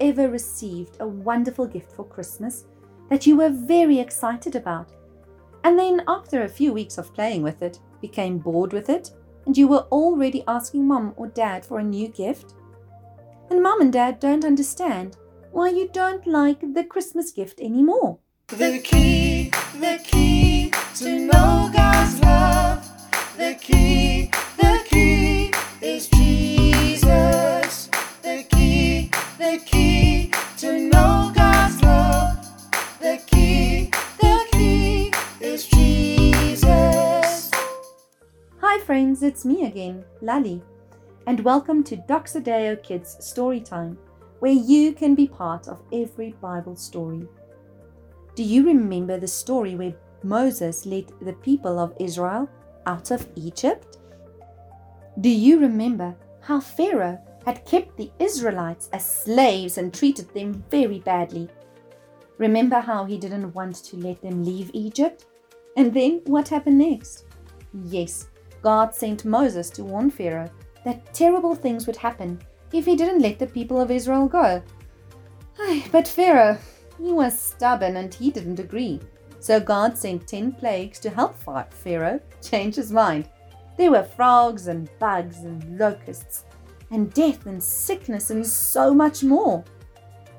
ever received a wonderful gift for Christmas that you were very excited about, and then after a few weeks of playing with it, became bored with it, and you were already asking mom or dad for a new gift? And mom and dad don't understand why you don't like the Christmas gift anymore. The key, the key Hi, friends, it's me again, Lali, and welcome to Doxa Deo Kids Storytime, where you can be part of every Bible story. Do you remember the story where Moses led the people of Israel out of Egypt? Do you remember how Pharaoh had kept the Israelites as slaves and treated them very badly? Remember how he didn't want to let them leave Egypt? And then what happened next? Yes, God sent Moses to warn Pharaoh that terrible things would happen if he didn't let the people of Israel go. But Pharaoh, he was stubborn and he didn't agree. So God sent 10 plagues to help Pharaoh change his mind. There were frogs and bugs and locusts, and death and sickness and so much more.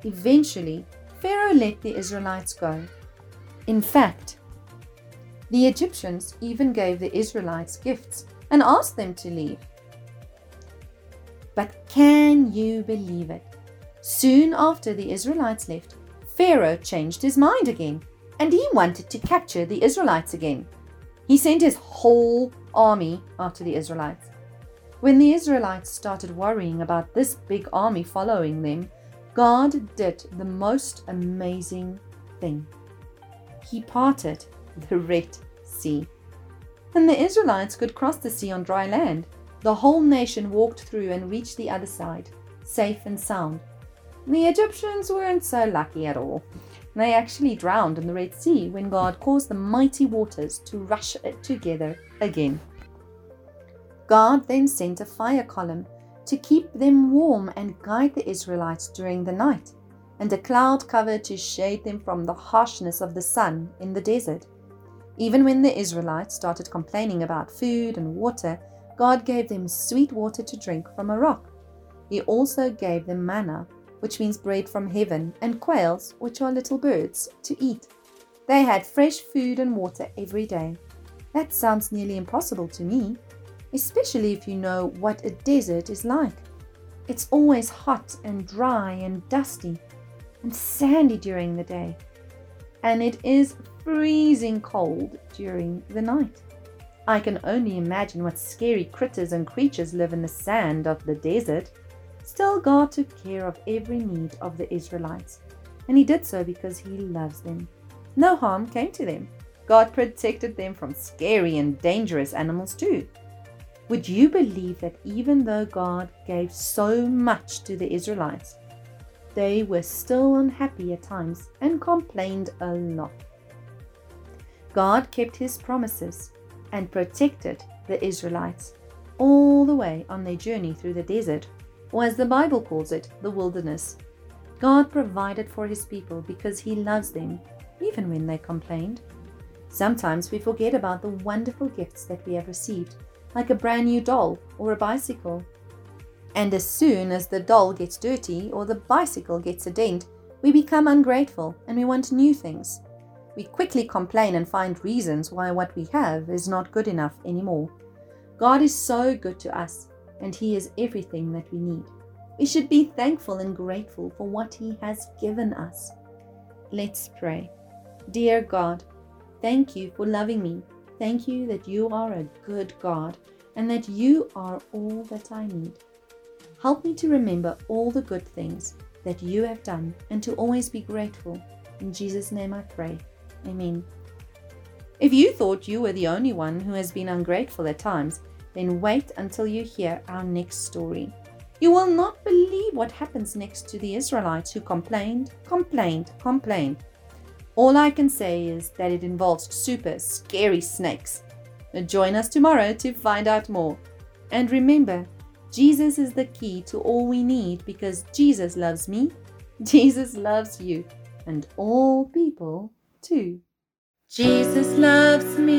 Eventually, Pharaoh let the Israelites go. In fact, the Egyptians even gave the Israelites gifts and asked them to leave. But can you believe it? Soon after the Israelites left, Pharaoh changed his mind again and he wanted to capture the Israelites again. He sent his whole army after the Israelites. When the Israelites started worrying about this big army following them, God did the most amazing thing. He parted the Red Sea. And the Israelites could cross the sea on dry land. The whole nation walked through and reached the other side, safe and sound. The Egyptians weren't so lucky at all. They actually drowned in the Red Sea when God caused the mighty waters to rush it together again. God then sent a fire column to keep them warm and guide the Israelites during the night, and a cloud cover to shade them from the harshness of the sun in the desert. Even when the Israelites started complaining about food and water, God gave them sweet water to drink from a rock. He also gave them manna which means bread from heaven, and quails, which are little birds, to eat. They had fresh food and water every day. That sounds nearly impossible to me, especially if you know what a desert is like. It's always hot and dry and dusty and sandy during the day, and it is freezing cold during the night. I can only imagine what scary critters and creatures live in the sand of the desert. Still, God took care of every need of the Israelites, and He did so because He loves them. No harm came to them. God protected them from scary and dangerous animals too. Would you believe that even though God gave so much to the Israelites, they were still unhappy at times and complained a lot? God kept his promises and protected the Israelites all the way on their journey through the desert or as the Bible calls it, the wilderness. God provided for his people because he loves them, even when they complained. Sometimes we forget about the wonderful gifts that we have received, like a brand new doll or a bicycle. And as soon as the doll gets dirty or the bicycle gets a dent, we become ungrateful and we want new things. We quickly complain and find reasons why what we have is not good enough anymore. God is so good to us and He is everything that we need. We should be thankful and grateful for what He has given us. Let's pray. Dear God, thank you for loving me. Thank you that you are a good God and that you are all that I need. Help me to remember all the good things that you have done and to always be grateful. In Jesus' name I pray. Amen. If you thought you were the only one who has been ungrateful at times, then wait until you hear our next story. You will not believe what happens next to the Israelites who complained, complained, complained. All I can say is that it involves super scary snakes. Join us tomorrow to find out more. And remember, Jesus is the key to all we need because Jesus loves me, Jesus loves you and all people too. Jesus loves me.